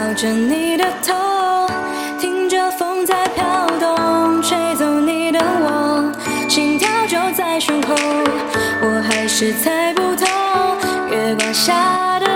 抱着你的头听着风在飘动吹走你的我心跳就在胸口我还是猜不透月光下的